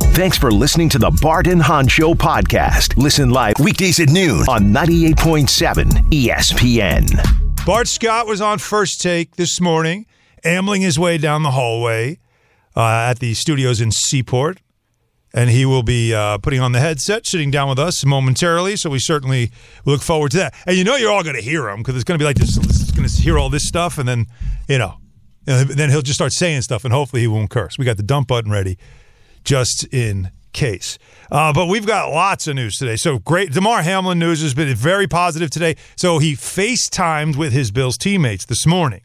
Thanks for listening to the Bart and Hahn Show podcast. Listen live weekdays at noon on 98.7 ESPN. Bart Scott was on first take this morning, ambling his way down the hallway uh, at the studios in Seaport. And he will be uh, putting on the headset, sitting down with us momentarily. So we certainly look forward to that. And you know, you're all going to hear him because it's going to be like this. It's going to hear all this stuff, and then you know, then he'll just start saying stuff, and hopefully he won't curse. We got the dump button ready just in case. Uh, but we've got lots of news today. So great. Damar Hamlin news has been very positive today. So he FaceTimed with his Bills teammates this morning,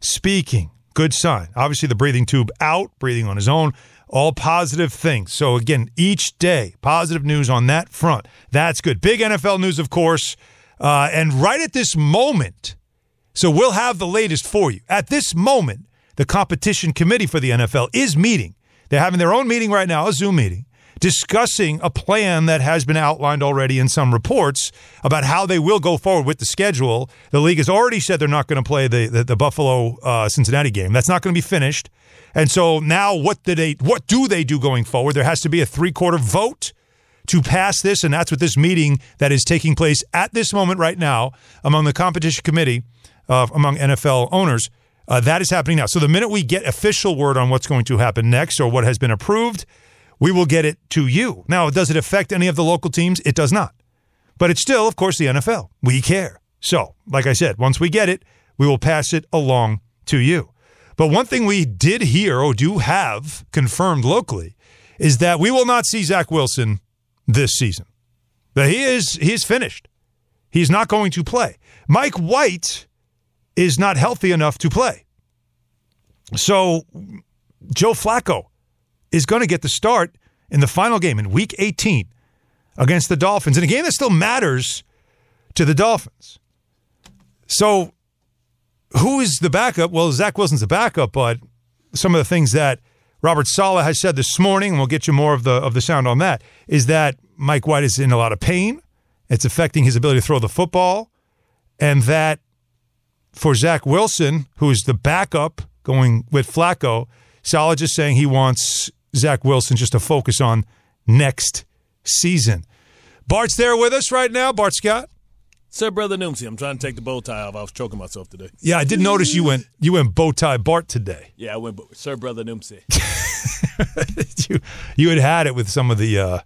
speaking. Good sign. Obviously, the breathing tube out, breathing on his own, all positive things. So, again, each day, positive news on that front. That's good. Big NFL news, of course. Uh, and right at this moment, so we'll have the latest for you. At this moment, the competition committee for the NFL is meeting they're having their own meeting right now, a Zoom meeting, discussing a plan that has been outlined already in some reports about how they will go forward with the schedule. The league has already said they're not going to play the the, the Buffalo uh, Cincinnati game. That's not going to be finished. And so now, what do they what do they do going forward? There has to be a three quarter vote to pass this, and that's what this meeting that is taking place at this moment right now among the competition committee, uh, among NFL owners uh, that is happening now. So the minute we get official word on what's going to happen next or what has been approved, we will get it to you. Now, does it affect any of the local teams? It does not. But it's still, of course, the NFL. We care. So, like I said, once we get it, we will pass it along to you. But one thing we did hear or do have confirmed locally is that we will not see Zach Wilson this season. That he is he is finished. He's not going to play. Mike White is not healthy enough to play. So Joe Flacco is going to get the start in the final game in week 18 against the Dolphins in a game that still matters to the Dolphins. So who is the backup? Well, Zach Wilson's the backup, but some of the things that Robert Saleh has said this morning, and we'll get you more of the of the sound on that, is that Mike White is in a lot of pain. It's affecting his ability to throw the football, and that for Zach Wilson, who is the backup going with Flacco, Saleh is saying he wants Zach Wilson just to focus on next season. Bart's there with us right now. Bart Scott. Sir Brother Noomsy, I'm trying to take the bow tie off. I was choking myself today. Yeah, I did notice you went you went bow tie Bart today. Yeah, I went Sir Brother Noomsy. you you had had it with some of the uh,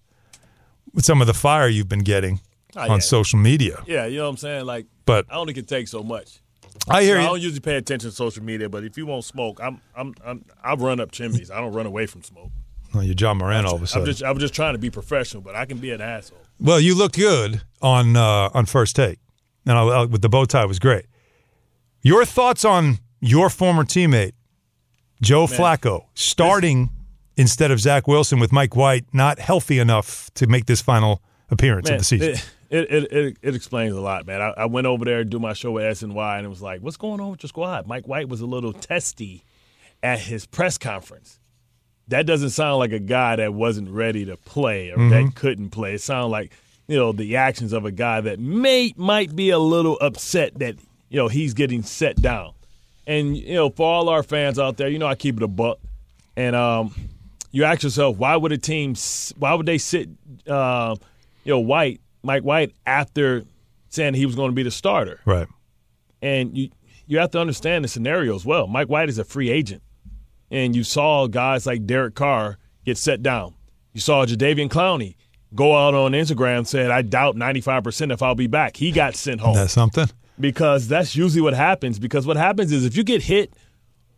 with some of the fire you've been getting oh, on yeah. social media. Yeah, you know what I'm saying. Like, but I only can take so much. I hear you. I don't usually pay attention to social media, but if you won't smoke, I'm I'm, I'm I run up chimneys. I don't run away from smoke. Well, you're John Moran all of a sudden. I'm just I'm just trying to be professional, but I can be an asshole. Well, you looked good on uh, on first take, and I, I, with the bow tie was great. Your thoughts on your former teammate Joe Man. Flacco starting instead of Zach Wilson with Mike White not healthy enough to make this final appearance Man, of the season? It, it, it, it, explains a lot, man. I, I, went over there to do my show with SNY, and it was like, what's going on with your squad? Mike White was a little testy at his press conference. That doesn't sound like a guy that wasn't ready to play or mm-hmm. that couldn't play. It sounded like, you know, the actions of a guy that may might be a little upset that, you know, he's getting set down. And, you know, for all our fans out there, you know, I keep it a buck. And um, you ask yourself, why would a team, why would they sit, uh, you know, White Mike White after saying he was going to be the starter. Right. And you you have to understand the scenario as well. Mike White is a free agent. And you saw guys like Derek Carr get set down. You saw Jadeveon Clowney go out on Instagram and said, I doubt 95% if I'll be back. He got sent home. That's something. Because that's usually what happens. Because what happens is if you get hit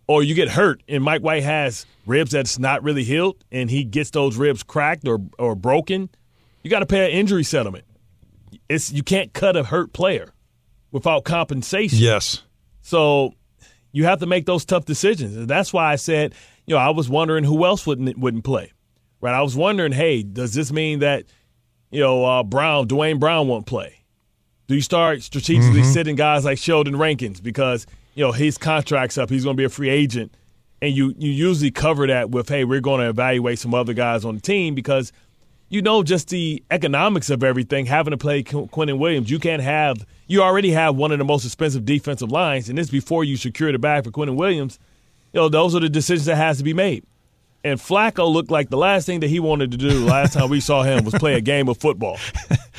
or you get hurt and Mike White has ribs that's not really healed and he gets those ribs cracked or, or broken, you got to pay an injury settlement it's you can't cut a hurt player without compensation. Yes. So you have to make those tough decisions. And that's why I said, you know, I was wondering who else wouldn't wouldn't play. right? I was wondering, hey, does this mean that you know uh, Brown, Duane Brown, won't play? Do you start strategically Mm-hmm. sitting guys like Sheldon Rankins because you know his contract's up, he's going to be a free agent, and you you usually cover that with, hey, we're going to evaluate some other guys on the team because you know just the economics of everything. Having to play Qu- Quinnen Williams, you can't have. You already have one of the most expensive defensive lines, and this before you secure the bag for Quinnen Williams. You know those are the decisions that has to be made. And Flacco looked like the last thing that he wanted to do last time we saw him was play a game of football.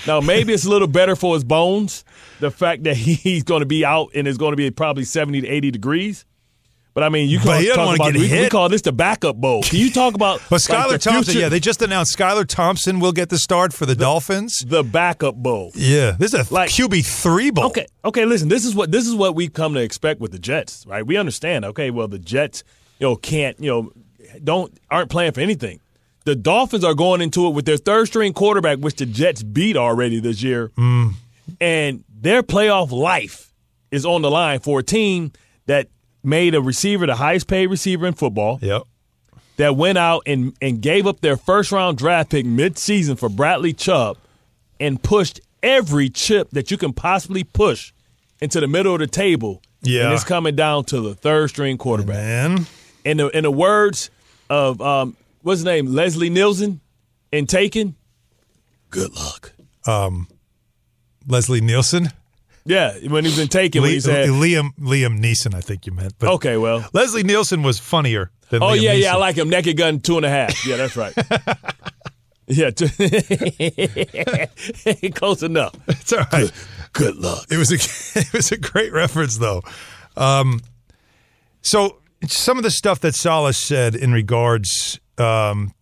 Now maybe it's a little better for his bones, the fact that he's going to be out and it's going to be probably seventy to eighty degrees. But I mean, you but he doesn't talk wanna about get we, we call this the backup bowl. Can you talk about But Skylar the Thompson, future- yeah, they just announced Skylar Thompson will get the start for the Dolphins. the backup bowl? Yeah, this is a Like- QB three bowl. Okay, okay. Listen, this is what this is what we come to expect with the Jets, right? We understand. Okay, well, the Jets, you know, can't, you know, don't aren't playing for anything. The Dolphins are going into it with their third string quarterback, which the Jets beat already this year, mm. and their playoff life is on the line for a team that made a receiver the highest paid receiver in football Yep. that went out and, and gave up their first round draft pick midseason for Bradley Chubb and pushed every chip that you can possibly push into the middle of the table. Yeah. And it's coming down to the third string quarterback. Man. In the in the words of um, what's his name? Leslie Nielsen in Taken. Good luck. Um, Leslie Nielsen. Yeah, when he was in Taken, Le- he said, Liam Liam Neeson, I think you meant. But "Okay, well, Leslie Nielsen was funnier than oh Liam yeah, yeah, I like him. Naked Gun two and a half. Yeah, that's right. yeah, close enough. It's all right. Good luck. It was a it was a great reference though. Um, so some of the stuff that Saleh's said in regards um,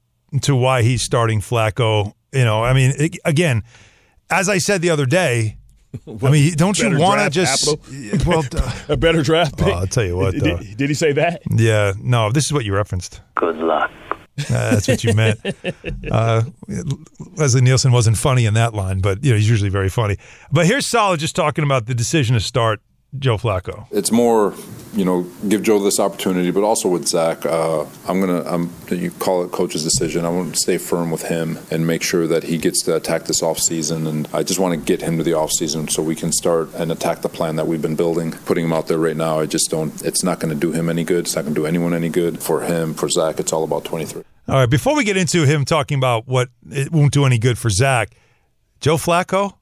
to why he's starting Flacco, you know, I mean, it- again, as I said the other day, I mean, don't you want to draft just well, uh, A better draft pick. Oh, I'll tell you what, Did, though. did he say that? yeah, no, this is what you referenced. Good luck. Uh, that's what you meant. Uh, Leslie Nielsen wasn't funny in that line, but you know he's usually very funny. But here's Saleh just talking about the decision to start Joe Flacco. It's more, you know, give Joe this opportunity, but also with Zach, uh, I'm gonna, I'm, you call it coach's decision. I want to stay firm with him and make sure that he gets to attack this off season. And I just want to get him to the off season so we can start and attack the plan that we've been building. Putting him out there right now, I just don't. It's not going to do him any good. It's not going to do anyone any good. For him, for Zach, it's all about 23. All right, before we get into him talking about what it won't do any good for Zach, Joe Flacco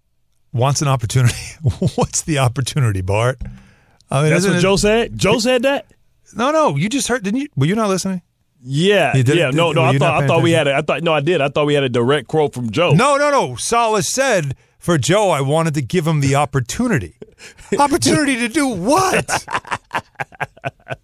wants an opportunity. What's the opportunity, Bart? I mean, That's what it- Joe said. Joe said that. No, no, you just heard, didn't you? Were you not listening? Yeah, did- yeah. No, did- no. I thought, I thought we had. A, I thought. No, I did. I thought we had a direct quote from Joe. No, no, no. Saleh said for Joe, I wanted to give him the opportunity. opportunity to do what?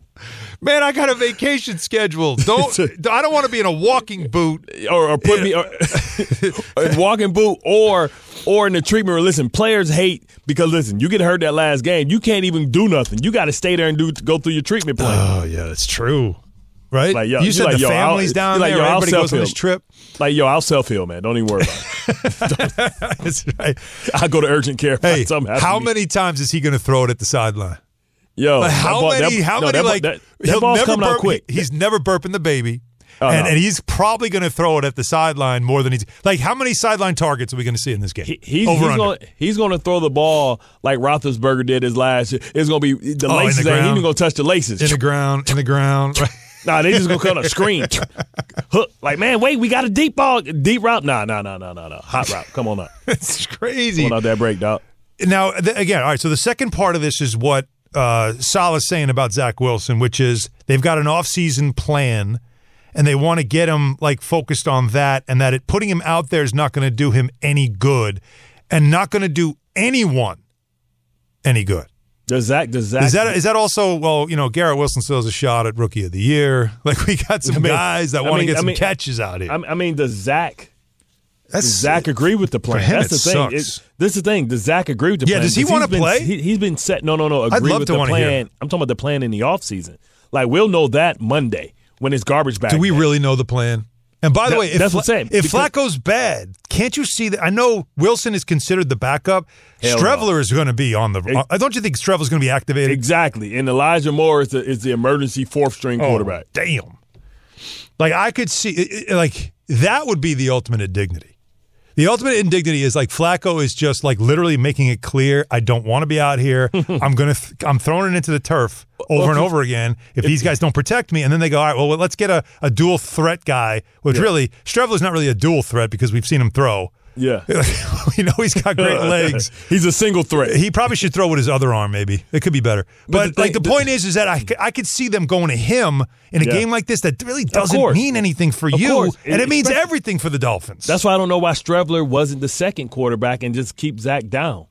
Man, I got a vacation scheduled. Don't I don't want to be in a walking boot. or, or put me or, uh, in walking boot or or in the treatment room. Listen, players hate because listen, you get hurt that last game, you can't even do nothing. You got to stay there and do go through your treatment plan. Oh yeah, that's true. Right? Like, yo- you said like, the yo, I'll- family's down like, there. yo, Everybody goes on this trip. like yo, I'll self heal, man. Don't even worry about it. That's right. I go to urgent care. Hey, how many times is he going to throw it at the sideline? Yo, that how ball- that- many? how no, many? that like that, that he'll ball's never coming burp. out quick. he- he's never burping the baby. Oh, and, and he's probably going to throw it at the sideline more than he's like. How many sideline targets are we going to see in this game? He- he's, Over he's under. going he's going to throw the ball like Roethlisberger did his last. year. It's going to be the Oh, in the laces. ain't even going to touch the laces. in the ground, in the ground. Right. Nah, they just gonna on a screen. Hook. Like, man, wait, we got a deep ball, deep route. Nah, nah, nah, nah, nah, nah. Hot route. Come on out. it's crazy. Come on out that break, dog. Now, th- again, all right. So the second part of this is what uh, Saleh's saying about Zach Wilson, which is they've got an off-season plan, and they want to get him like focused on that, and that it putting him out there is not going to do him any good, and not going to do anyone any good. Does Zach? Does Zach? Is that is that also well? You know, Garrett Wilson still has a shot at Rookie of the Year. Like we got some I mean- guys that I want to get I some mean- catches out here. I I mean, does Zach? That's Does Zach agree with the plan? That's the it thing. sucks. It- this is the thing. Does Zach agree with the Yeah, plan? does he he's been- play? He, has been set. No, no, no. Agree love with to the plan. hear. I'm talking about the plan in the offseason. Like we'll know that Monday when it's garbage bag. Do we day. really know the plan? And by the That- way, if, that's what I'm saying, if Flacco's bad, can't you see that? I know Wilson is considered the backup. Streveler is going to be on the. uh, don't you think Streveler's going to be activated? Exactly. And Elijah Moore is the, is the emergency fourth string Oh, quarterback. Damn. Like I could see, it- it- like that would be the ultimate indignity. The ultimate indignity is like Flacco is just like literally making it clear I don't want to be out here. I'm gonna th- I'm throwing it into the turf over and over again if these guys don't protect me. And then they go, all right, well let's get a, a dual threat guy. Which really Streveler's not really a dual threat because we've seen him throw. Yeah. we know he's got great legs. He's a single threat. He probably should throw with his other arm. Maybe it could be better. But, the like thing- the point is, is that I, I could see them going to him in a Yeah. game like this that really doesn't mean anything for Of you, course. and it means everything for the Dolphins. That's why I don't know why Streveler wasn't the second quarterback and just keep Zach down.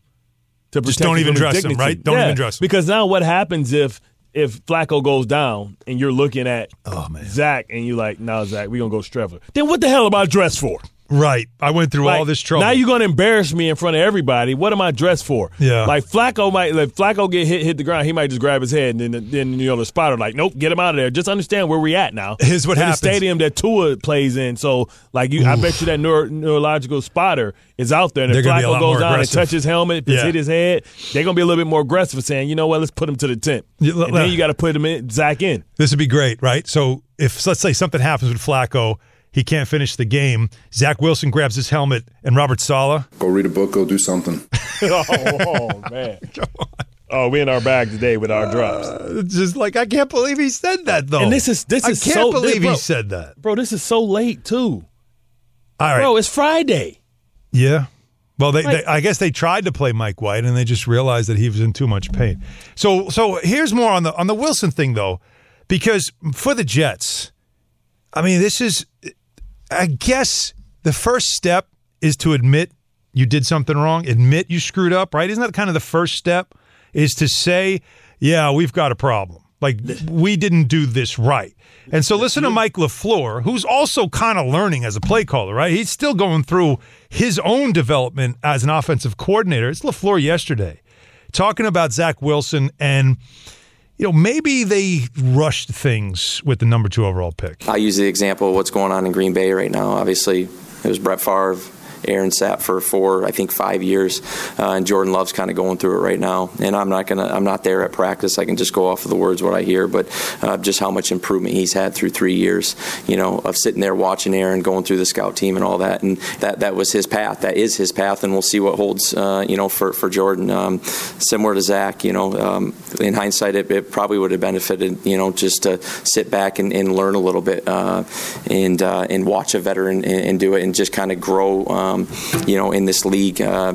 To Just don't even dress him, right? Don't Yeah, even dress him. Because now what happens if if Flacco goes down and you're looking at Oh, man. Zach and you're like, no, Zach, we're gonna go Streveler. Then what the hell am I dressed for? Right. I went through all this trouble. Now you're going to embarrass me in front of everybody. What am I dressed for? Yeah. Like Flacco might, like Flacco get hit hit the ground, he might just grab his head, and then then you know the spotter like, nope, get him out of there. Just understand where we at now. Here's what happens. The stadium that Tua plays in. So like you, I bet you that neuro, neurological spotter is out there. And if gonna be a Flacco goes down and touches his helmet, Yeah. hit his head, they're gonna be a little bit more aggressive, saying, you know what, let's put him to the tent. Yeah, and then you got to put him in Zach in. This would be great, right? So if let's say something happens with Flacco, he can't finish the game. Zach Wilson grabs his helmet, and Robert Saleh. Go read a book, go do something. oh, oh, man. Oh, we in our bag today with our drops. Uh, just like I can't believe he said that though. And this is- this I is I can't so- believe bro- he said that. Bro, this is so late too. All right, Bro, it's Friday. yeah. Well, they, they, I guess they tried to play Mike White, and they just realized that he was in too much pain. So, so here's more on the on the Wilson thing though, because for the Jets, I mean, this is, I guess, the first step is to admit you did something wrong, admit you screwed up, right? Isn't that kind of the first step? Is to say, yeah, we've got a problem. Like we didn't do this right. And so listen to Mike LaFleur, who's also kind of learning as a play caller, right? He's still going through his own development as an offensive coordinator. It's LaFleur yesterday talking about Zach Wilson and you know, maybe they rushed things with the number two overall pick. I use the example of what's going on in Green Bay right now. Obviously, it was Brett Favre. Aaron sat for four, I think, five years, uh, and Jordan Love's kind of going through it right now. And I'm not gonna, I'm not there at practice. I can just go off of the words what I hear, but uh, just how much improvement he's had through three years, you know, of sitting there watching Aaron going through the scout team and all that. And that that was his path. That is his path, and we'll see what holds, uh, you know, for for Jordan. Um, similar to Zach, you know, um, in hindsight, it, it probably would have benefited, you know, just to sit back and, and learn a little bit uh, and uh, and watch a veteran and, and do it and just kind of grow, um, you know, in this league. Uh,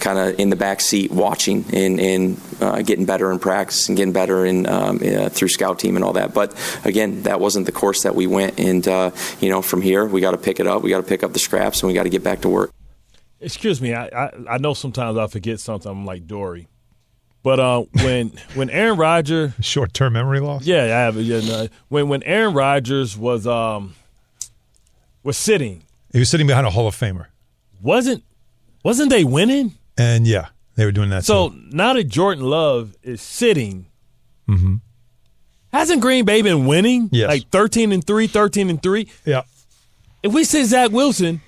kind of in the back seat watching and, and uh, getting better in practice and getting better in um, uh, through scout team and all that. But again, that wasn't the course that we went. And uh, you know, from here, we got to pick it up. We got to pick up the scraps, and we got to get back to work. Excuse me, I, I I know sometimes I forget something. I'm like Dory, but uh, when when Aaron Rodgers, Short term memory loss. yeah, I have yeah, no, when when Aaron Rodgers was um was sitting, He was sitting behind a Hall of Famer. wasn't wasn't they winning? And yeah, they were doing that. So too. now that Jordan Love is sitting, Mm-hmm. hasn't Green Bay been winning? Yes. Like 13 and 3, 13 and 3. yeah. If we say Zach Wilson,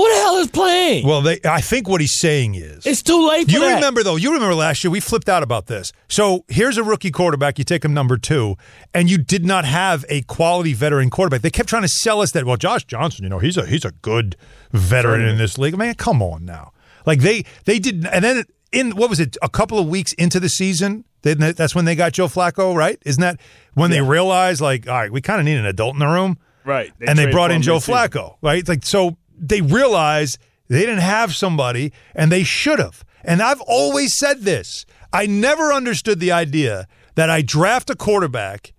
who the hell is playing? Well, they. I think what he's saying is it's too late for You that. remember though? You remember last year we flipped out about this. So here's a rookie quarterback. You take him number two, and you did not have a quality veteran quarterback. They kept trying to sell us that. Well, Josh Johnson, you know, he's a he's a good veteran in this league. Man, come on now. Like they they did, and then in what was it? A couple of weeks into the season, they, that's when they got Joe Flacco, right? Isn't that when they realized like, all right, we kind of need an adult in the room, Right. and they brought in Joe midseason. Flacco, right? Like so they realized they didn't have somebody and they should have. And I've always said this. I never understood the idea that I draft a quarterback,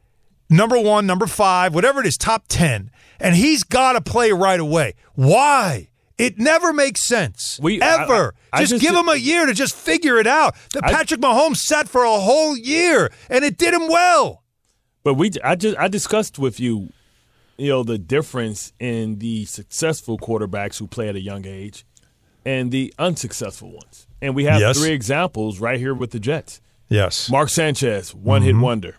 number 1, number 5, whatever it is, top 10, and he's got to play right away. Why? It never makes sense. We- ever. I- I just, just give him a year to just figure it out. The I- Patrick Mahomes sat for a whole year and it did him well. But we, I just, I discussed with you, you know, the difference in the successful quarterbacks who play at a young age and the unsuccessful ones. And we have Yes. three examples right here with the Jets. Yes. Mark Sanchez, one Mm-hmm. hit wonder.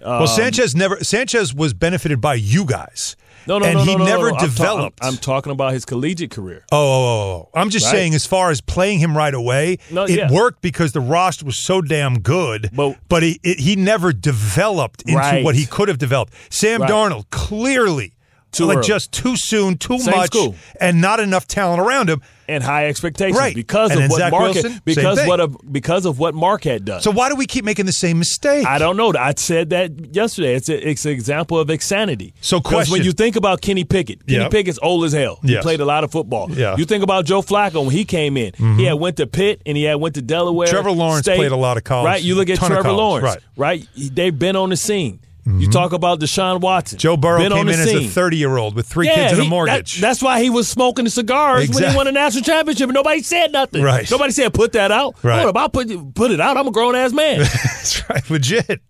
Well, Sanchez never Sanchez was benefited by you guys. No, no, and no, he no, no, never no. I'm ta- developed. I'm, I'm talking about his collegiate career. Oh, oh, oh, oh, oh. I'm just Right. saying, as far as playing him right away, No, it yeah. worked because the roster was so damn good. But- he, it, he never developed into Right. what he could have developed. Sam Right. Darnold clearly Too like early. just too soon, too Same much, school. and not enough talent around him. and high expectations Right. because And of what Zach Mark Wilson, had, because what of, because of what Mark had done. So why do we keep making the same mistake? I don't know. I said that yesterday. It's a, it's an example of insanity. So because when you think about Kenny Pickett, Kenny Yep. Pickett's old as hell. He Yes. played a lot of football. Yeah. Mm-hmm. You think about Joe Flacco when he came in. He had went to Pitt and he had went to Delaware. Trevor Lawrence State, played a lot of college, Right. You look at Trevor Lawrence. right. Mm-hmm. Right. They've been on the scene. You mm-hmm. talk about Deshaun Watson. Joe Burrow came in as a 30 year old with three Yeah, kids and a mortgage. that- that's why he was smoking the cigars when he won a national championship. and Nobody said nothing. Right. Nobody said put that out. Right. What about put put it out? I'm a grown ass man. That's right, legit.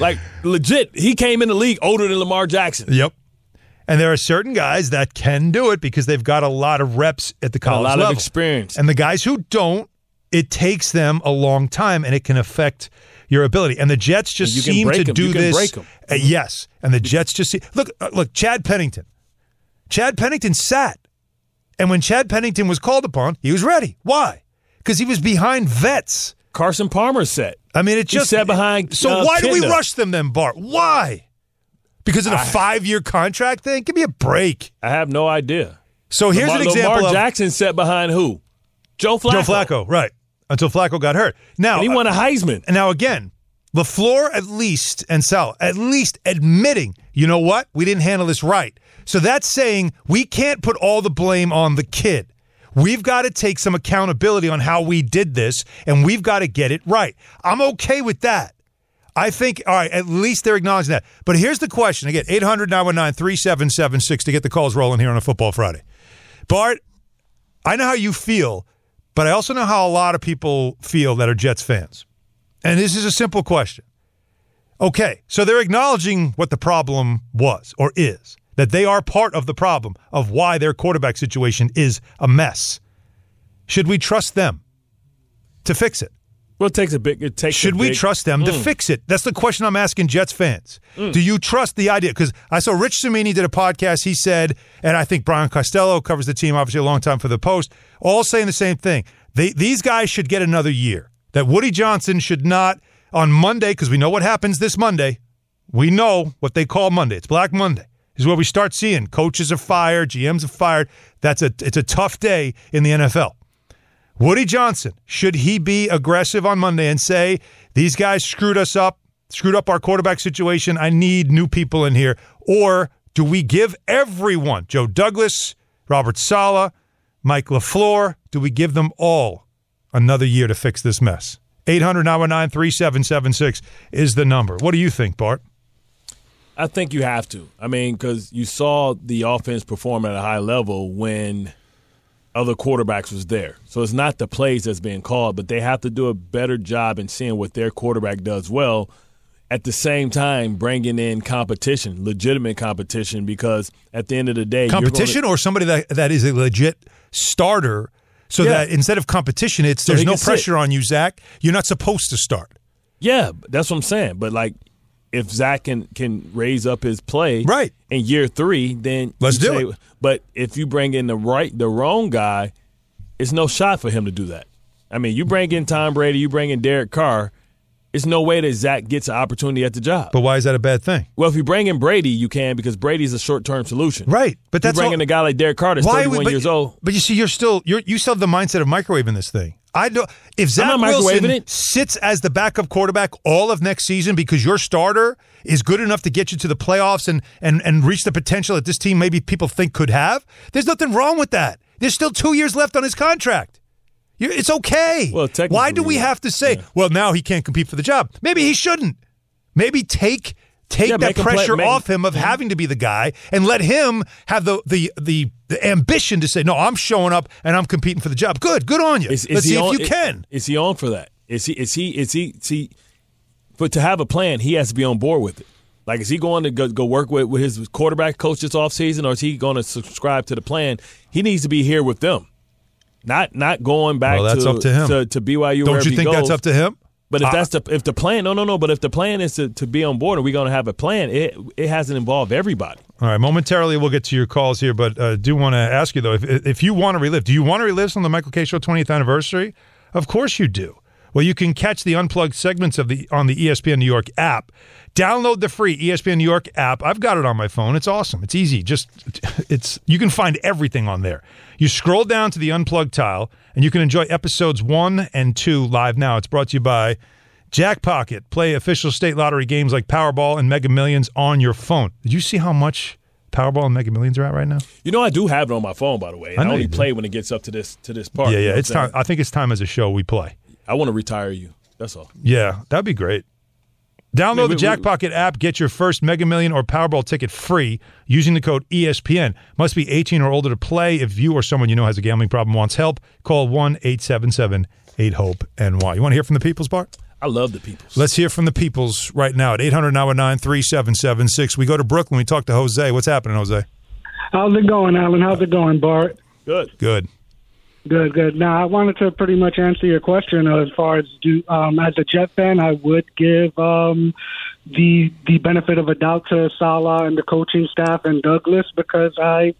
like legit, he came in the league older than Lamar Jackson. Yep. And there are certain guys that can do it because they've got a lot of reps at the college. A lot level. of experience. And the guys who don't, it takes them a long time and it can affect your ability. And the Jets just And you can seem to do this. Uh, yes. And the Jets just see look uh, look Chad Pennington. Chad Pennington sat. And when Chad Pennington was called upon, he was ready. Why? Because he was behind vets. Carson Palmer set. I mean, it He just sat behind, So uh, why do we rush them then, Bart? Why? Because of the five-year contract thing? Give me a break. I have no idea. So here's Lamar, an example Lamar of Jackson set behind who? Joe Flacco. Joe Flacco, right? Until Flacco got hurt. Now, And he won a uh, Heisman. And now again, LaFleur at least and Sal at least admitting, you know what? We didn't handle this right. So that's saying we can't put all the blame on the kid. We've got to take some accountability on how we did this and we've got to get it right. I'm okay with that. I think, all right, at least they're acknowledging that. But here's the question again 800 919 3776 to get the calls rolling here on a Football Friday. Bart, I know how you feel, but I also know how a lot of people feel that are Jets fans. And this is a simple question. Okay, so they're acknowledging what the problem was or is, that they are part of the problem of why their quarterback situation is a mess. Should we trust them to fix it? Well, it takes a big. It takes. Should we big- trust them to Mm. fix it? That's the question I'm asking Jets fans. Do you trust the idea? Because I saw Rich Cimini did a podcast. He said, and I think Brian Costello covers the team, obviously a long time for the Post, all saying the same thing. They, these guys should get another year. That Woody Johnson should not on Monday, because we know what happens this Monday. We know what they call Monday. It's Black Monday. Is where we start seeing coaches are fired, GMs are fired. That's a it's a tough day in the NFL. Woody Johnson, should he be aggressive on Monday and say, these guys screwed us up, screwed up our quarterback situation. I need new people in here. Or do we give everyone, Joe Douglas, Robert Saleh, Mike LaFleur, do we give them all another year to fix this mess? 800 919 3776 is the number. What do you think, Bart? I think you have to. I mean, because you saw the offense perform at a high level when other quarterbacks was there. So it's not the plays that's being called, but they have to do a better job in seeing what their quarterback does well. At the same time, bringing in competition, legitimate competition, because at the end of the day, Competition or somebody that, that is a legit starter so Yeah. that instead of competition, it's So there's no can sit. pressure on you, Zach. You're not supposed to start. Yeah, that's what I'm saying. But like, if Zach can can raise up his play Right. in year three, then Let's do say- it. But if you bring in the right, the wrong guy, it's no shot for him to do that. I mean, you bring in Tom Brady, you bring in Derek Carr. It's no way that Zach gets an opportunity at the job. But why is that a bad thing? well, if you bring in Brady, you can because Brady's a short term solution. Right, but that's you bring all- in a guy like Derek Carr that's Why? 31 we- but, years old. But you see, you're still you're you still have the mindset of microwaving this thing. I do. If Zach Wilson it. sits as the backup quarterback all of next season because your starter is good enough to get you to the playoffs and and and reach the potential that this team maybe people think could have, there's nothing wrong with that. There's still two years left on his contract. You- It's okay. Well, technically, why do we have to say? Well, now he can't compete for the job. Maybe he shouldn't. Maybe take take Yeah, that play- pressure make- off him of mhm. having to be the guy and let him have the the the, the ambition to say, no, I'm showing up and I'm competing for the job. Good, good on you. Is, is Let's see on, if you can. Is he on for that? Is he? Is he? Is he? See, but to have a plan, he has to be on board with it. Like, is he going to go, go work with, with his quarterback coach this offseason, or is he going to subscribe to the plan? He needs to be here with them, not not going back. Well, that's to, up to him. to, to BYU. Don't you think that's up to him? But if Uh, that's the if the plan, no, no, no. But if the plan is to, to be on board, and we're going to have a plan, it it hasn't involved everybody. All right, momentarily we'll get to your calls here, but uh, do want to ask you though, if if you want to relive, do you want to relive on the Michael Kay Show 20th anniversary? Of course you do. Well, you can catch the unplugged segments of the on the ESPN New York app. Download the free ESPN New York app. I've got it on my phone. It's awesome. It's easy. Just it's you can find everything on there. You scroll down to the unplugged tile and you can enjoy episodes 1 and 2 live now. It's brought to you by Jackpocket. Play official state lottery games like Powerball and Mega Millions on your phone. Did you see how much Powerball and Mega Millions are at right now? You know, I do have it on my phone, by the way. I I, only play when it gets up to this to this part. yeah, you know yeah. It's time. I think it's time as a show we play. I want to retire you. That's all. Yeah, that'd be great. Download Wait, the wait, wait. Jackpocket app. Get your first Mega Million or Powerball ticket free using the code ESPN. Must be 18 or older to play. If you or someone you know has a gambling problem wants help, call 1 877 8 HOPE NY. You want to hear from the People's Bar? I love the peoples. Let's hear from the Peoples right now at 800 3776. We go to Brooklyn. We talk to Jose. What's happening, Jose? How's it going, Alan? How's it going, Bart? Good. Good. Good, good. Now, I wanted to pretty much answer your question as far as do um, as a Jet fan, I would give um, the the benefit of a doubt to Saleh and the coaching staff and Douglas because I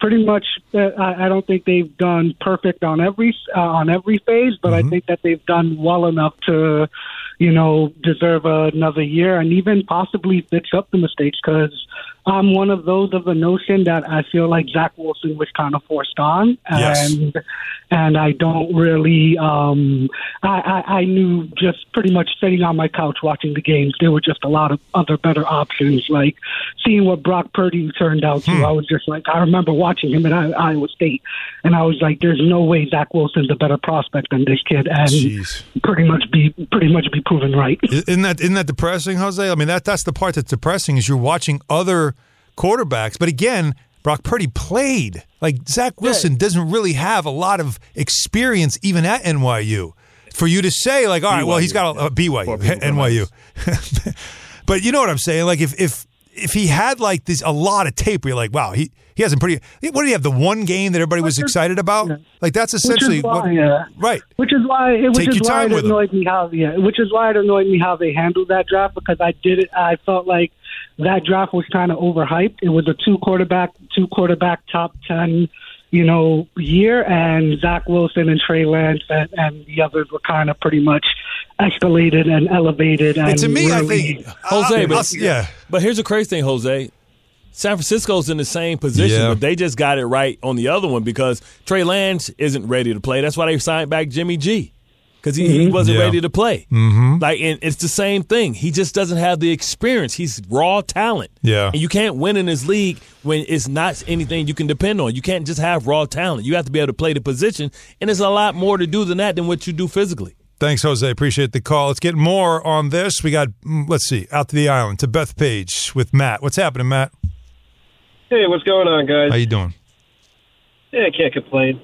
pretty much uh, I, I don't think they've done perfect on every uh, on every phase, but I think that they've done well enough to you know deserve another year and even possibly fix up the mistakes because I'm one of those of the notion that I feel like Zach Wilson was kind of forced on Yes. and and I don't really. Um, I, I, I knew just pretty much sitting on my couch watching the games, there were just a lot of other better options. Like seeing what Brock Purdy turned out to, I was just like, I remember watching him at Iowa State, and I was like, there's no way Zach Wilson's a better prospect than this kid, and Jeez. pretty much be pretty much be proven right. Isn't that isn't that depressing, Jose? I mean, that that's the part that's depressing is you're watching other quarterbacks, but again, Brock Purdy played. Like Zach Wilson doesn't really have a lot of experience even at NYU. For you to say like, all right, well, he's got a, BYU, Poor people come NYU. but you know what I'm saying? Like if if if he had like this a lot of tape, where you're like, wow, he he hasn't pretty. What did he have? The one game that everybody was excited about? Like that's essentially which why, what. uh, Right. Which is why it, which Take is why it annoyed me how yeah, which is why it annoyed me how they handled that draft because I did it. I felt like that draft was kind of overhyped. It was a two quarterback, two quarterback top ten, you know, year, and Zach Wilson and Trey Lance and, and the others were kind of pretty much escalated and elevated. And And to me, I think Jose, uh, but- us- yeah. But here's the crazy thing, Jose. San Francisco's in the same position, Yeah. but they just got it right on the other one because Trey Lance isn't ready to play. That's why they signed back Jimmy G because he, he wasn't Yeah. ready to play. Mm-hmm. Like, and it's the same thing. He just doesn't have the experience. He's raw talent. Yeah. and you can't win in this league when it's not anything you can depend on. You can't just have raw talent. You have to be able to play the position, and there's a lot more to do than that than what you do physically. Thanks, Jose. Appreciate the call. Let's get more on this. We got, mm, let's see, out to the island to Bethpage with Matt. What's happening, Matt? Hey, what's going on, guys? How you doing? Yeah, I can't complain.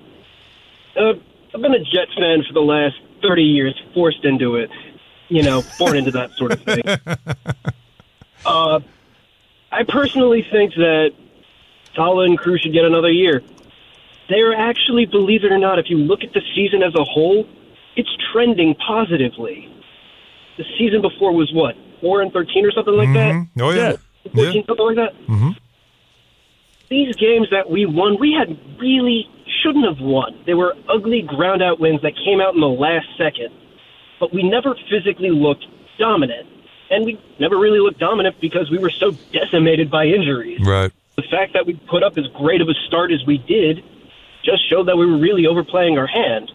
Uh, I've been a Jets fan for the last 30 years, forced into it. You know, born into that sort of thing. Uh, I personally think that Saleh and Crew should get another year. They're actually, believe it or not, if you look at the season as a whole, it's trending positively. The season before was what, 4 and 13 or something like that? Mhm. Oh, yeah. Yeah. 14, something like that. Mhm. These games that we won, we had really shouldn't have won. They were ugly ground out wins that came out in the last second. But we never physically looked dominant. And we never really looked dominant because we were so decimated by injuries. Right. The fact that we put up as great of a start as we did just showed that we were really overplaying our hand.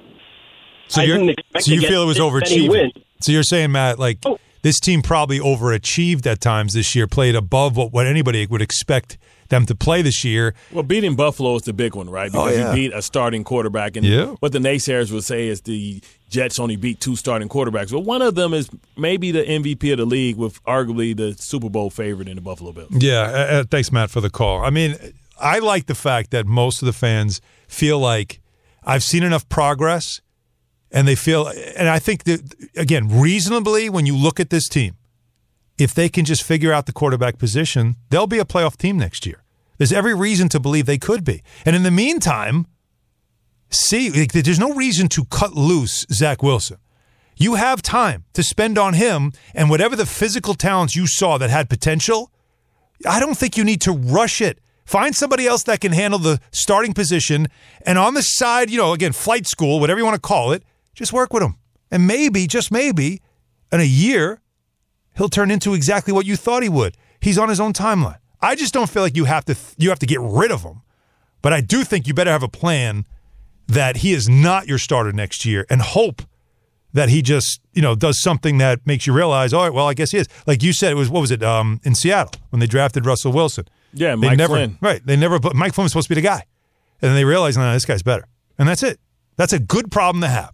So, I you're, didn't expect so you feel it was overachieving. So you're saying, Matt, like Oh. This team probably overachieved at times this year, played above what, what anybody would expect them to play this year. Well, beating Buffalo is the big one, right? Because Oh, yeah. you beat a starting quarterback. And Yeah. what the naysayers would say is the Jets only beat two starting quarterbacks. But one of them is maybe the MVP of the league with arguably the Super Bowl favorite in the Buffalo Bills. Yeah. Uh, uh, thanks, Matt, for the call. I mean, I like the fact that most of the fans feel like I've seen enough progress, and they feel, and I think that again, reasonably, when you look at this team, if they can just figure out the quarterback position, they'll be a playoff team next year. There's every reason to believe they could be. And in the meantime, see, like, there's no reason to cut loose Zach Wilson. You have time to spend on him and whatever the physical talents you saw that had potential. I don't think you need to rush it. Find somebody else that can handle the starting position. And on the side, you know, again, flight school, whatever you want to call it, just work with him. And maybe, just maybe, in a year, he'll turn into exactly what you thought he would. He's on his own timeline. I just don't feel like you have to you have to get rid of him. But I do think you better have a plan that he is not your starter next year and hope that he just, you know, does something that makes you realize, all right, well, I guess he is. Like you said, it was what was it, um, in Seattle when they drafted Russell Wilson. Yeah, They Mike never Flynn. right. They never put Mike Flynn was supposed to be the guy. And then they realized, no, this guy's better. And that's it. That's a good problem to have.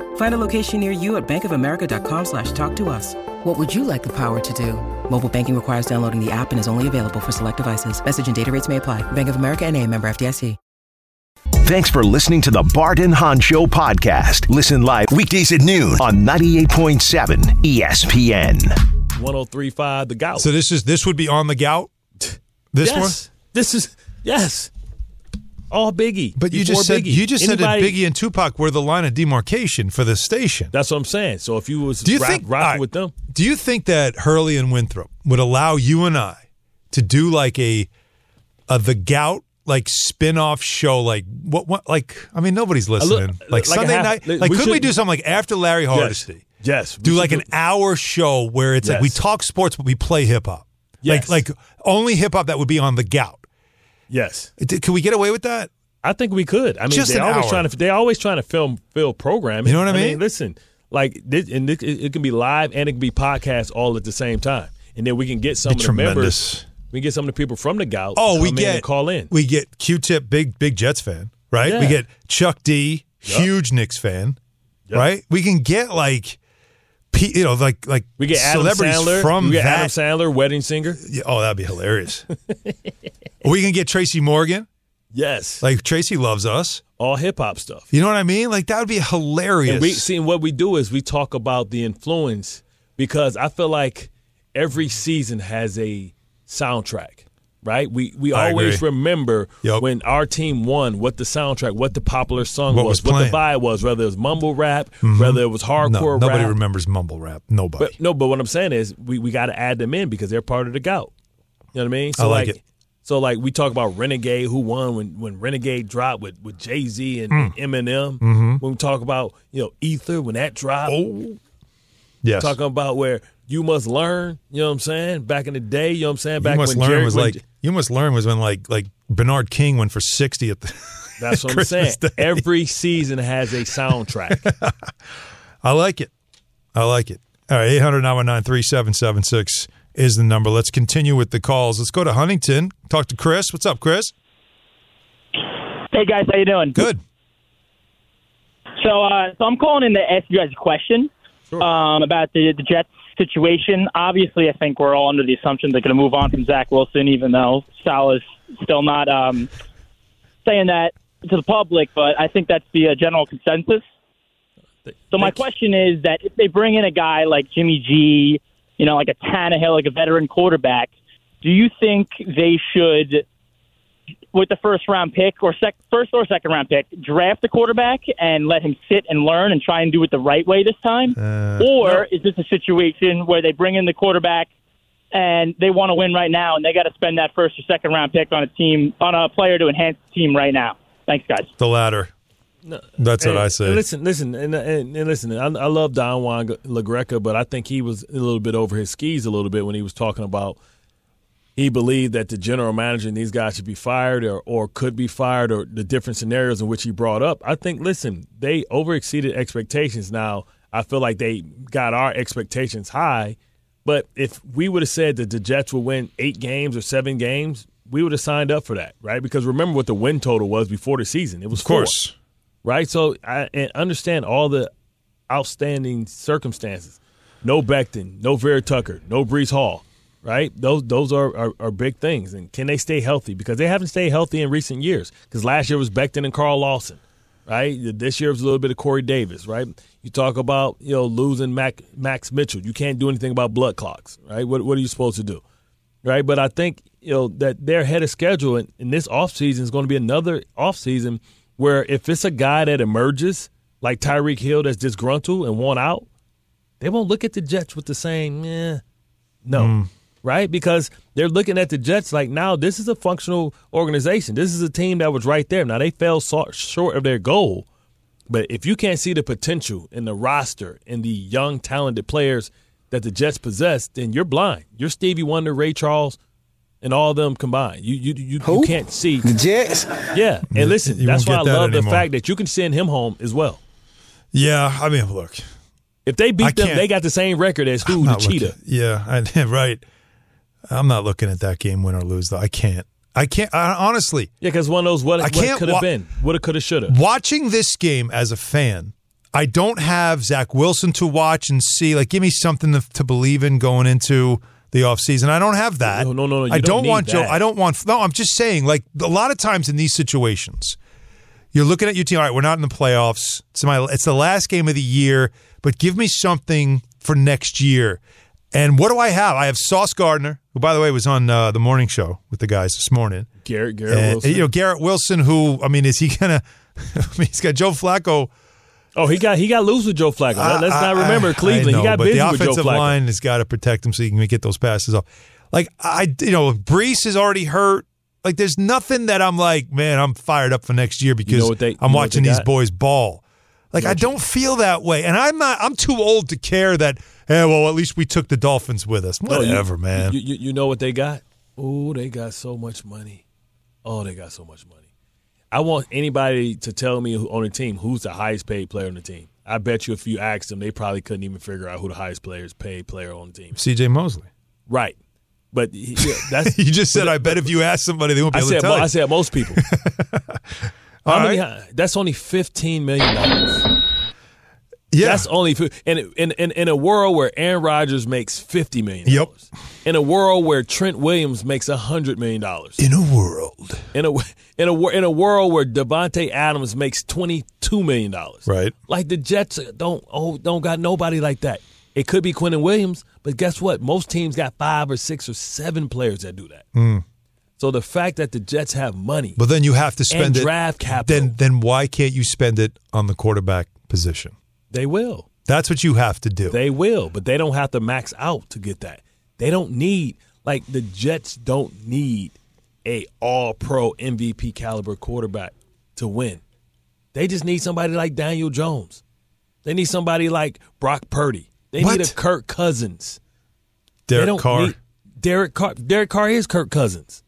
Find a location near you at bankofamerica.com slash talk to us. What would you like the power to do? Mobile banking requires downloading the app and is only available for select devices. Message and data rates may apply. Bank of America and a member FDIC. Thanks for listening to the Barton and Hahn Show podcast. Listen live weekdays at noon on 98.7 ESPN. 1035 The Gout. So this is this would be on the gout. This yes. one? This is, yes. All Biggie. But you just said Biggie. you just Anybody- said that Biggie and Tupac were the line of demarcation for the station. That's what I'm saying. So if you was Do you rock, think rocking right, with them, Do you think that Hurley and Winthrop would allow you and I to do like a, a the gout like spin-off show like what what like I mean nobody's listening. like, like Sunday half- night like could we do something like after Larry Hardesty? yes, we Do like an hour show where it's like we talk sports but we play hip hop. Yes. Like like only hip hop that would be on the gout. Yes. Can we get away with that? I think we could. I mean, Just they an always hour. trying to they always trying to film fill programming. You know what I mean? listen, like this, and this, it, it can be live and it can be podcast all at the same time, and then we can get some of the members. We can get some of the people from the Gout. Oh, we in get and call in. We get Q-Tip, big big Jets fan, right? We get Chuck D, Yup. huge Knicks fan, Yup. right? We can get like, you know, like like We get Adam celebrities Sandler from We get that. Adam Sandler, wedding singer. Yeah, oh, that'd be hilarious. we can get Tracy Morgan. Yes, Like Tracy loves us. all hip hop stuff. You know what I mean? Like that would be hilarious. And we see what we do is we talk about the influence because I feel like every season has a soundtrack, right? We we I always agree. remember Yup. when our team won, what the soundtrack, what the popular song What was, was what the vibe was, whether it was mumble rap, whether it was no, hardcore nobody rap. remembers mumble rap. Nobody. But no, but what I'm saying is we, we got to add them in because they're part of the gout. You know what I mean? I like it. So like we talk about Renegade, who won when when Renegade dropped with with Jay Z and, and Eminem. Mm-hmm. When we talk about you know Ether when that dropped, oh, yes. talking about where you must learn. You know what I'm saying? Back in the day, you know what I'm saying? you Back must when learn Jerry, was when like you must learn was when like like Bernard King went for sixty at the. that's what I'm saying. Day. Every season has a soundtrack. I like it. I like it. All right, 800 919 3776 is the number. Let's continue with the calls. Let's go to Huntington. Talk to Chris. What's up, Chris? Hey guys, how you doing? Good. So, uh, so I'm calling in to ask you guys a question um, about the the Jets situation. Obviously, I think we're all under the assumption they're going to move on from Zach Wilson, even though Saleh's still not um, saying that to the public. But I think that's the uh, general consensus. So my question is that if they bring in a guy like Jimmy G, you know, like a Tannehill, like a veteran quarterback, do you think they should with the first round pick or sec- first or second round pick, draft the quarterback and let him sit and learn and try and do it the right way this time? Uh, or is this a situation where they bring in the quarterback and they want to win right now and they got to spend that first or second round pick on a team on a player to enhance the team right now? Thanks, guys. The latter. That's what I say. and listen, listen, and, and, and listen. I, I love Don Juan LaGreca, but I think he was a little bit over his skis a little bit when he was talking about he believed that the general manager and these guys should be fired or, or could be fired or the different scenarios in which he brought up. I think, listen, they overexceeded expectations. Now, I feel like they got our expectations high, but if we would have said that the Jets would win eight games or seven games, we would have signed up for that, right? Because remember what the win total was before the season. It was Of course. four right? So I and understand all the outstanding circumstances. No Becton, no Vera Tucker, no Breece Hall, right? Those those are, are, are big things. And can they stay healthy? Because they haven't stayed healthy in recent years. Because last year was Becton and Carl Lawson, right? This year was a little bit of Corey Davis, right? You talk about you know losing Mac, Max Mitchell. You can't do anything about blood clots, right? What what are you supposed to do? right? But I think you know that they're ahead of schedule, and, and this offseason is going to be another offseason where if it's a guy that emerges like Tyreek Hill that's disgruntled and want out, they won't look at the Jets with the same, eh, no, right? Because they're looking at the Jets like now this is a functional organization. This is a team that was right there. Now they fell short of their goal, but if you can't see the potential in the roster and the young, talented players that the Jets possess, then you're blind. You're Stevie Wonder, Ray Charles, and all of them combined. You you you, you can't see the Jets. Yeah, and listen, You that's won't why I get that love the fact that you can send him home as well. Yeah, I mean, look. If they I beat them, they got the same record as who the cheetah. looking- yeah, I, right. I'm not looking at that game win or lose though. I can't. I can't. I, honestly, Yeah, because one those what, I what can't could have wa- been, would have, could have, should have. watching this game as a fan, I don't have Zach Wilson to watch and see. Like, give me something to, to believe in going into the offseason. I don't have that. No, no, no, no, I don't don't, want Joe. I don't want. No, I'm just saying. Like a lot of times in these situations, you're looking at your team. All right, we're not in the playoffs. It's my. It's the last game of the year. But give me something for next year. And what do I have? I have Sauce Gardner, who, by the way, was on uh, the morning show with the guys this morning. Garrett Garrett And, Wilson. You know, Garrett Wilson, who I mean, is he gonna? I mean, he's got Joe Flacco. oh, he got he got loose with Joe Flacco. I- Let's not remember I- Cleveland. I he got busy the with Joe offensive Flacco. line has got to protect him so he can get those passes off. Like I, you know, Breece is already hurt. Like there's nothing that I'm like, man, I'm fired up for next year because what they- I'm watching these boys ball. Like I don't feel that way, and I'm not. I'm too old to care that. Hey, well, at least we took the Dolphins with us. Oh, you- Whatever, man. You, you, you know what they got? Oh, they got so much money. Oh, they got so much money. I want anybody to tell me who, on the team who's the highest paid player on the team. I bet you if you asked them, they probably couldn't even figure out who the highest players paid player on the team. C.J. Mosley. Right. But he- yeah, that's You just said, I bet if you ask somebody, they won't be I able said, to tell mo- you. I said most people. All many- right. that's only fifteen million dollars. yeah, That's only in, in in in a world where Aaron Rodgers makes fifty million Yep. In a world where Trent Williams makes hundred million dollars. in a world, In a in a in a world where Davante Adams makes twenty two million dollars. right? Like the Jets don't oh don't got nobody like that. It could be Quinnen Williams, but guess what? Most teams got five or six or seven players that do that. Hmm. So the fact that the Jets have money. But then you have to spend And it. draft capital. Then, then why can't you spend it on the quarterback position? they will. That's what you have to do. They will, but they don't have to max out to get that. They don't need like the Jets don't need a all pro MVP caliber quarterback to win. They just need somebody like Daniel Jones. They need somebody like Brock Purdy. They need a Kirk Cousins. Derek Carr. Derek Carr. Derek Carr is Kirk Cousins.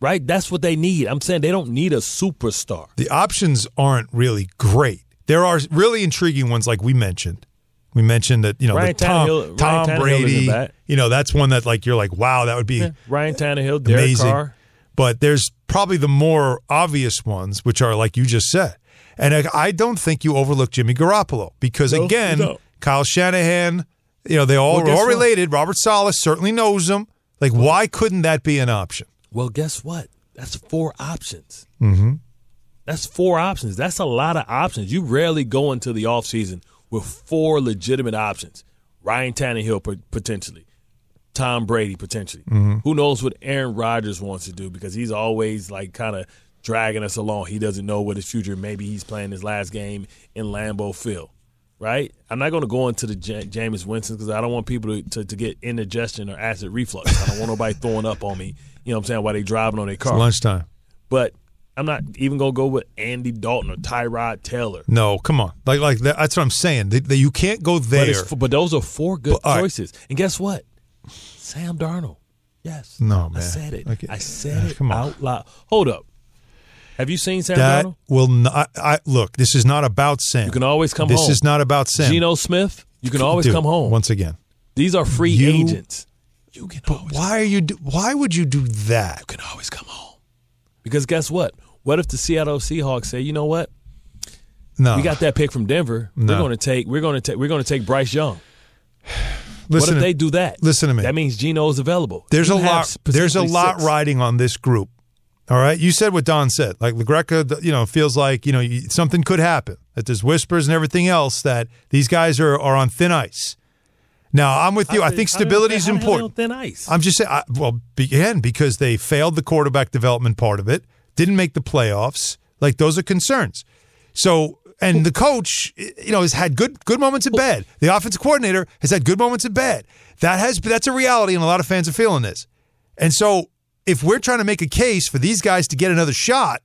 Right? That's what they need. I'm saying they don't need a superstar. the options aren't really great. There are really intriguing ones, like we mentioned. We mentioned that you know Ryan the Tom, Tannehill- Tom Tannehill Brady. You know that's one that like you're like, wow, that would be Yeah. Ryan Tannehill, Derek amazing. Carr. But there's probably the more obvious ones, which are like you just said. And I, don't think you overlook Jimmy Garoppolo because No, again, don't. Kyle Shanahan, you know they all Well, all what? related. Robert Saleh certainly knows him. Like, why couldn't that be an option? Well, guess what? That's four options. Mm-hmm. That's four options. That's a lot of options. You rarely go into the offseason with four legitimate options. Ryan Tannehill potentially, Tom Brady potentially. Mhm. Who knows what Aaron Rodgers wants to do because he's always like kind of dragging us along. He doesn't know what his future. Maybe he's playing his last game in Lambeau Field, right? I'm not going to go into the J- Jameis Winston because I don't want people to, to, to get indigestion or acid reflux. I don't want nobody throwing up on me. You know what I'm saying? While they driving on their It's car. lunchtime. But I'm not even going to go with Andy Dalton or Tyrod Taylor. No, come on. Like like that, that's what I'm saying. That- you can't go there. But, but those are four good But, all right. choices. And guess what? Sam Darnold. Yes. No, man. I said it. Okay. I said it come on. out loud. Hold up. Have you seen Sam that Darnold? will not. I, look. This is not about Sam. You can always come this home. is not about Sam. Geno Smith, you can always Dude, come home. Once again, These are free You- agents. But why are you? Do, why would you do that? You can always come home. Because guess what? What if the Seattle Seahawks say, you know what? No, We got that pick from Denver. No. We're going to take. We're going to take. We're going to take Bryce Young. Listen what if to- they do that? Listen to me. That means Geno is available. There's You a lot. There's a lot six. riding on this group. All right, you said what Don said. Like LaGreca, you know, feels like you know something could happen. That there's whispers and everything else that these guys are are on thin ice. Now I'm with you. I think stability is how the hell they important. thin ice. I'm just saying. I, well, again, because they failed the quarterback development part of it, didn't make the playoffs. Like those are concerns. So, and the coach, you know, has had good good moments in bed. The offensive coordinator has had good moments in bed. That has that's a reality, and a lot of fans are feeling this. And so, if we're trying to make a case for these guys to get another shot,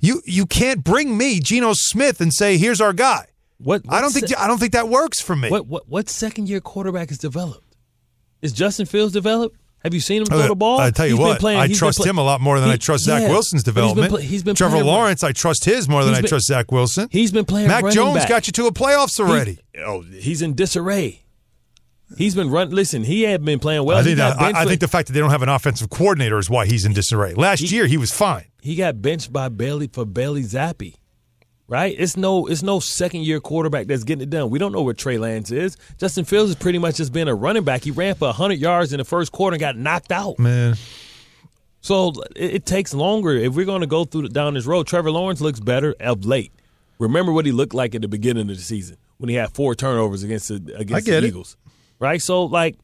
you you can't bring me Geno Smith and say, "Here's our guy." What, I don't think se- I don't think that works for me. What what what second year quarterback is developed? Is Justin Fields developed? Have you seen him throw Uh, the ball? I tell you He's what, playing- I trust play- him a lot more than I trust Zach yeah, Wilson's but he's been development. play- he's been Trevor Lawrence, I trust his more than He's I trust Zach Wilson. He's been playing Mac Jones back. got you to a playoffs already. He- oh, he's in disarray. He's been run. Listen, he had been playing well. I think that, I, I think the fact that they don't have an offensive coordinator is why he's in disarray. Last year he was fine. he got benched by Bailey for Bailey Zappe. Right? It's no it's no second year quarterback that's getting it done. We don't know where Trey Lance is. Justin Fields has pretty much just been a running back. He ran for 100 yards in the first quarter and got knocked out. Man, So it, it takes longer. If we're going to go through down this road, Trevor Lawrence looks better of late. Remember what he looked like at the beginning of the season when he had four turnovers against the I against get the it. Eagles. Right? So like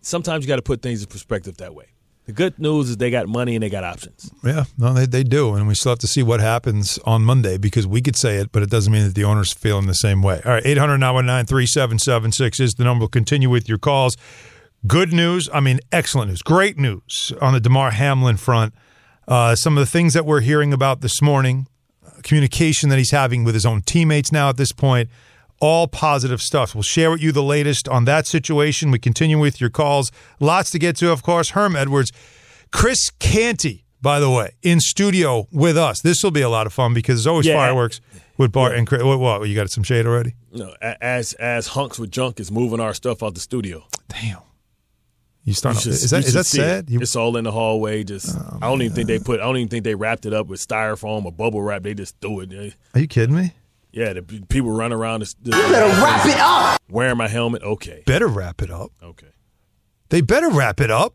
sometimes you got to put things in perspective that way. The good news is they got money and they got options. yeah, no, they, they do, and we still have to see what happens on Monday because we could say it, but it doesn't mean that the owners feeling the same way. All right, eight hundred nine one nine three seven seven six is the number. We'll continue with your calls. Good news, I mean, excellent news, great news on the Damar Hamlin front. Uh, some of the things that we're hearing about this morning, communication that he's having with his own teammates now at this point, all positive stuff. We'll share with you the latest on that situation. We continue with your calls. Lots to get to, of course. Herm Edwards, Chris Canty, by the way, in studio with us. This will be a lot of fun because there's always Yeah. fireworks with Bart and Chris. What, what? You got some shade already? No, as as hunks with junk is moving our stuff out the studio. Damn. You starting? You should- is that you is should that see it. sad? Oh, it's all in the hallway. Just oh, I don't even think they put. I don't even think they wrapped it up with styrofoam or bubble wrap. They just threw it. Are you kidding me? Yeah, the p- people run around. The, the, better wrap it up. Wearing my helmet. Okay. Better wrap it up. Okay. They better wrap it up.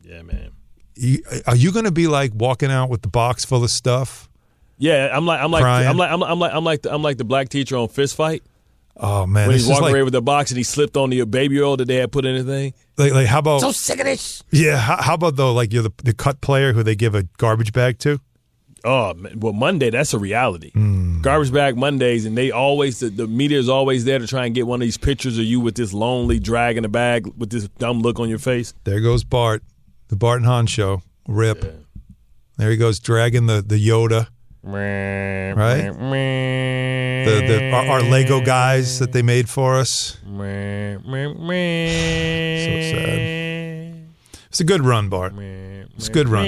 Yeah, man. You, are you going to be like walking out with the box full of stuff? Yeah, I'm like I'm like Crying? I'm like I'm, I'm like I'm like the, I'm like the black teacher on Fist Fight Oh man, when he's walking like, away with the box and he slipped on the baby oil that they had put in the thing. like, like how about So sick of this. Yeah, how, how about though? Like you're the, the cut player who they give a garbage bag to. Oh well, Monday that's a reality. Hmm. Garbage bag Mondays, and they always the, the media is always there to try and get one of these pictures of you with this lonely drag in the bag with this dumb look on your face. There goes Bart, the Bart and Hahn show. Rip. There he goes, dragging the the Yoda. Right. The the our, our Lego guys that they made for us. So sad. It's a good run, Bart. It's a good run.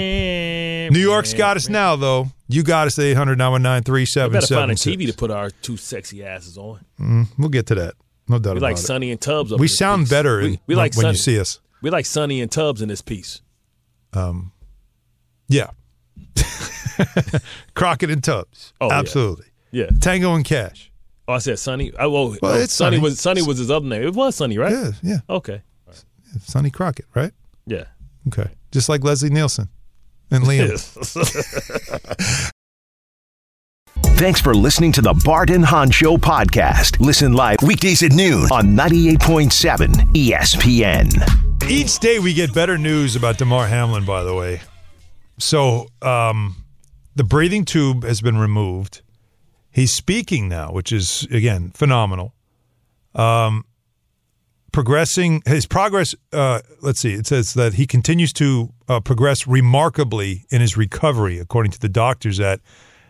New York's got us now, though. You got us at 800 919 better find a TV to put our two sexy asses on. Mm, We'll get to that. No doubt We like it. Sonny and Tubbs. Up We sound piece. better We, we like when you see us. We like Sonny and Tubbs in this piece. Um, yeah. Crockett and Tubbs. Oh. Absolutely. Yeah. Tango and Cash. Oh, I said Sonny. Oh, well, Well, it's Sonny Sonny. was Sonny was his other name. It was Sonny, right? Yeah, yeah. Okay. Sonny Crockett, right? Yeah. Okay. Just like Leslie Nielsen and Liam. Thanks for listening to the Bart and Hahn Show podcast. Listen live weekdays at noon on 98.7 ESPN. Each day we get better news about Damar Hamlin, by the way. So um, the breathing tube has been removed. He's speaking now, which is, again, phenomenal. Um, progressing, his progress, uh, let's see, it says that he continues to uh, progress remarkably in his recovery, according to the doctors at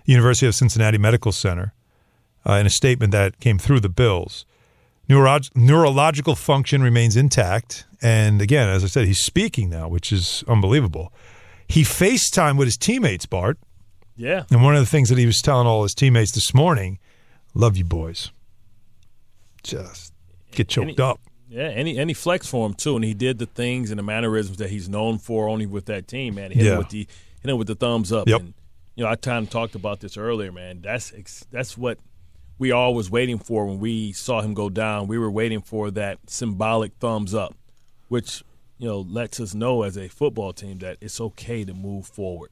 University of Cincinnati Medical Center uh, in a statement that came through the Bills. Neuro- neurological function remains intact. And again, as I said, he's speaking now, which is unbelievable. He FaceTime with his teammates, Bart. Yeah. And one of the things that he was telling all his teammates this morning love you, boys. Just get choked up. Yeah, any any flex for him too, and he did the things and the mannerisms that he's known for only with that team, man. He hit Yeah. him with the hit him with the thumbs up. Yep. And you know, I kind of talked about this earlier, man. That's that's what we all was waiting for when we saw him go down. We were waiting for that symbolic thumbs up, which you know lets us know as a football team that it's okay to move forward.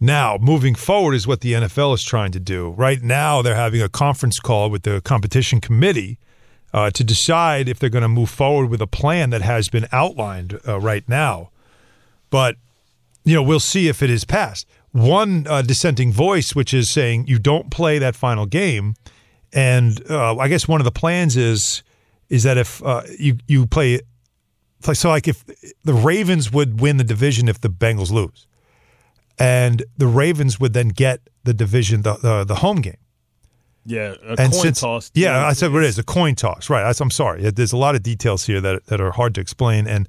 Now, moving forward is what the NFL is trying to do. Right now, they're having a conference call with the competition committee uh, to decide if they're going to move forward with a plan that has been outlined uh, right now. But, you know, we'll see if it is passed. One uh, dissenting voice, which is saying you don't play that final game. And uh, I guess one of the plans is is that if uh, you you play, so like if the Ravens would win the division if the Bengals lose and the Ravens would then get the division, the the, the home game. Yeah, a and coin since, toss. Yeah, I said what it is a coin toss. Right. That's, I'm sorry. There's a lot of details here that that are hard to explain, and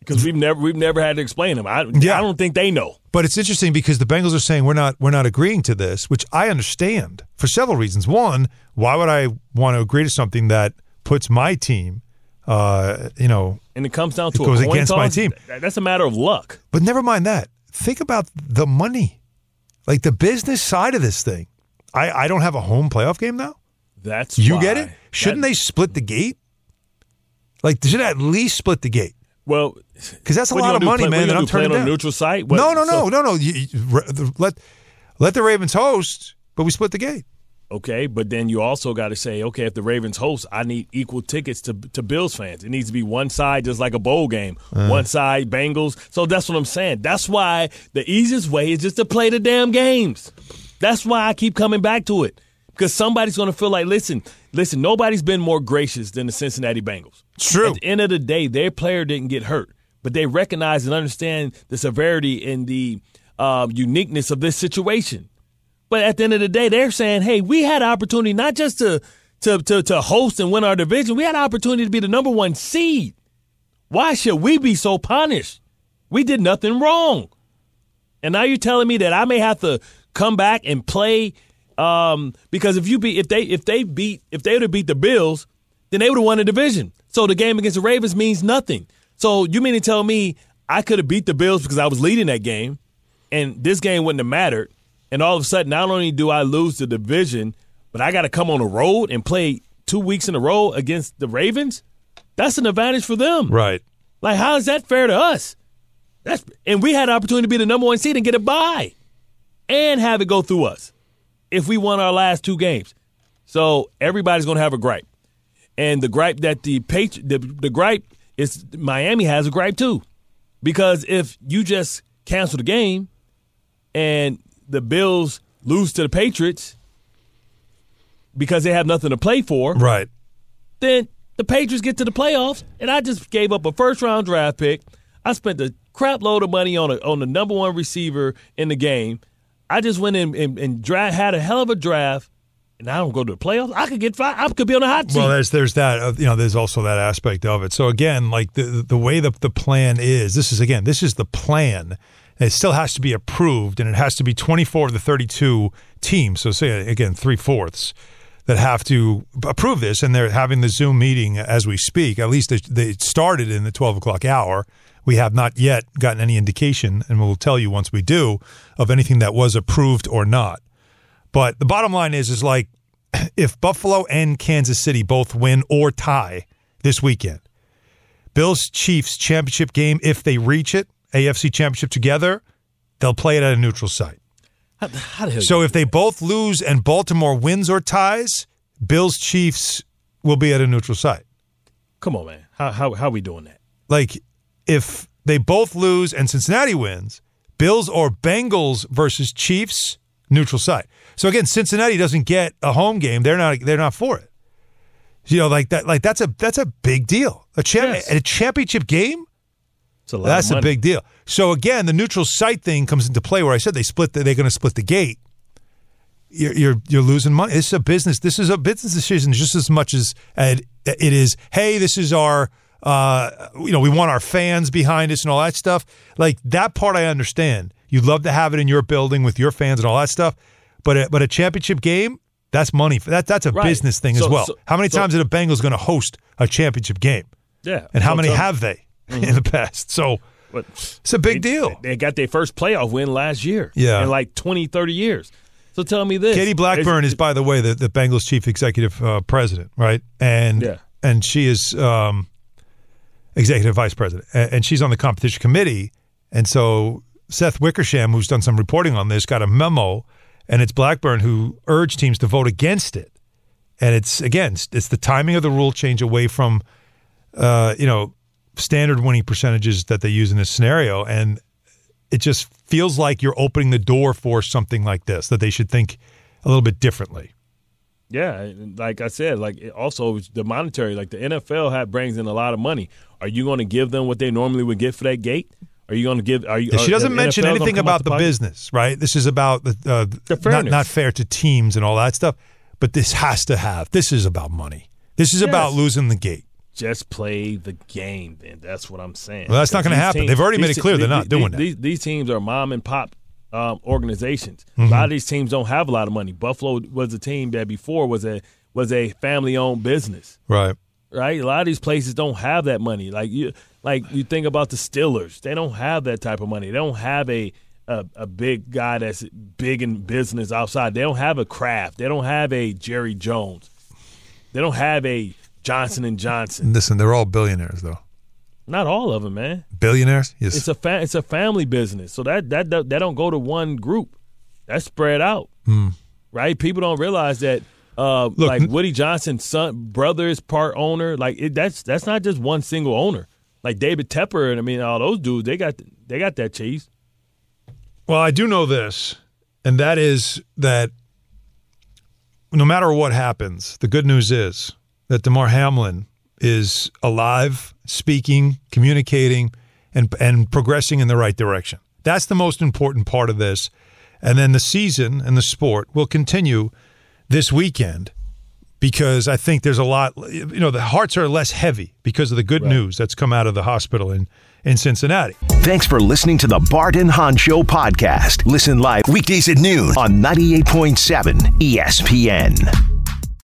because we've never we've never had to explain them. I, Yeah. I don't think they know. but it's interesting because the Bengals are saying we're not we're not agreeing to this, which I understand for several reasons. One, why would I want to agree to something that puts my team, uh, you know, And it comes down It to goes a coin against my team. That's a matter of luck. But never mind that. Think about the money, like the business side of this thing. I, I don't have a home playoff game now. That's You why get it? Shouldn't that- they split the gate? Like, they should at least split the gate. Well, Because that's a lot of money, play- man. That I'm turning on down. neutral site. What- no, no, so- no, no, no. You, you- let let the Ravens host, but we split the gate. Okay, but then you also got to say, okay, if the Ravens host, I need equal tickets to to Bills fans. It needs to be one side, just like a bowl game. Uh. One side, Bengals. So that's what I'm saying. That's why the easiest way is just to play the damn games. That's why I keep coming back to it because somebody's going to feel like, listen, listen. Nobody's been more gracious than the Cincinnati Bengals. True. At the end of the day, their player didn't get hurt, but they recognize and understand the severity and the um, uniqueness of this situation. But at the end of the day, they're saying, "Hey, we had an opportunity not just to to to, to host and win our division. We had an opportunity to be the number one seed. Why should we be so punished? We did nothing wrong. And now you're telling me that I may have to come back and play um, because if you beat if they if they beat if they would have beat the Bills, then they would have won the division. So the game against the Ravens means nothing. So you mean to tell me I could have beat the Bills because I was leading that game, and this game wouldn't have mattered. And all of a sudden, not only do I lose the division, but I got to come on the road and play two weeks in a row against the Ravens. That's an advantage for them. Right. Like, how is that fair to us? That's and we had an opportunity to be the number one seed and get a bye, and have it go through us if we won our last two games. So everybody's going to have a gripe, and the gripe that the Patri- the the gripe is Miami has a gripe too, because if you just cancel the game, and the Bills lose to the Patriots because they have nothing to play for, Right. then the Patriots get to the playoffs, and I just gave up a first round draft pick. I spent a crap load of money on a, on the number one receiver in the game. I just went in and, and dra- had a hell of a draft, and I don't go to the playoffs. I could get five. I could be on a hot seat. Well, there's there's that uh, you know there's also that aspect of it. So again, like the the way the the plan is, this is again this is the plan. It still has to be approved, and it has to be 24 of the 32 teams. So say again three fourths that have to approve this, and they're having the Zoom meeting as we speak. At least they, they started in the 12 o'clock hour. We have not yet gotten any indication, and we'll tell you once we do of anything that was approved or not. But the bottom line is, is like if Buffalo and Kansas City both win or tie this weekend, Bills Chiefs championship game, if they reach it, AFC championship together, they'll play it at a neutral site. how, how So if they both lose and Baltimore wins or ties, Bills Chiefs will be at a neutral site. come on, man? How how how we doing that? like if they both lose and Cincinnati wins, Bills or Bengals versus Chiefs, neutral site. So again, Cincinnati doesn't get a home game. They're not they're not for it. You know, like that like that's a that's a big deal. A champ Yes. a championship game? It's a lot That's a big deal. So again, the neutral site thing comes into play where I said they split the, they're going to split the gate. You're, you're you're losing money. This is a business. This is a business decision just as much as it, it is. Hey, this is our. Uh, you know, we want our fans behind us and all that stuff. Like that part, I understand. You'd love to have it in your building with your fans and all that stuff. But a, but a championship game, that's money. That that's a Right. business thing So- as well. so- how many so- times are the Bengals going to host a championship game? Yeah. And how many have they Mhm. in the past? So But it's a big they, deal. They got their first playoff win last year. Yeah. In like 20, 30 years. So tell me this. Katie Blackburn is, by the way, the, the Bengals chief executive uh, president, right? And Yeah. and she is um, executive vice president, and, she's on the competition committee. And so Seth Wickersham, who's done some reporting on this, got a memo, and it's Blackburn who urged teams to vote against it. And it's again, it's the timing of the rule change away from, uh, you know, standard winning percentages that they use in this scenario, and it just feels like you're opening the door for something like this that they should think a little bit differently. Yeah, like I said, like also the monetary, like the NFL had brings in a lot of money. Are you going to give them what they normally would get for that gate? Are you going to give? Are you? She doesn't mention anything about the pocket? business, right? This is about the, uh, The not, not fair to teams and all that stuff. But this has to have. This is about money. This is about losing the gate. Just play the game, then. That's what I'm saying. Well, that's not gonna happen. teams- They've already made it clear they're not these- doing these, that. These, these teams are mom and pop um, organizations. A Mhm. lot of these teams don't have a lot of money. Buffalo was a team that before was a was a family owned business. Right. right? A lot of these places don't have that money. Like you, like you think about the Steelers, they don't have that type of money. They don't have a a, a big guy that's big in business outside. They don't have a Kraft. They don't have a Jerry Jones. They don't have a Johnson and Johnson. Listen, they're all billionaires, though. Not all of them, man. Billionaires? Yes. It's a fa- it's a family business. So that that that, that don't go to one group. That's spread out, Hmm. right? People don't realize that. Uh, Look, like Woody Johnson's son, brothers, part owner. Like it, that's that's not just one single owner. Like David Tepper and I mean all those dudes, they got they got that cheese. Well, I do know this, and that is that no matter what happens, the good news is that Damar Hamlin is alive, speaking, communicating, and and progressing in the right direction. That's the most important part of this. And then the season and the sport will continue this weekend because I think there's a lot. You know, the hearts are less heavy because of the good news that's come out of the hospital in in Cincinnati. Thanks for listening to the Barton and Hahn Show podcast. Listen live weekdays at noon on 98.7 ESPN.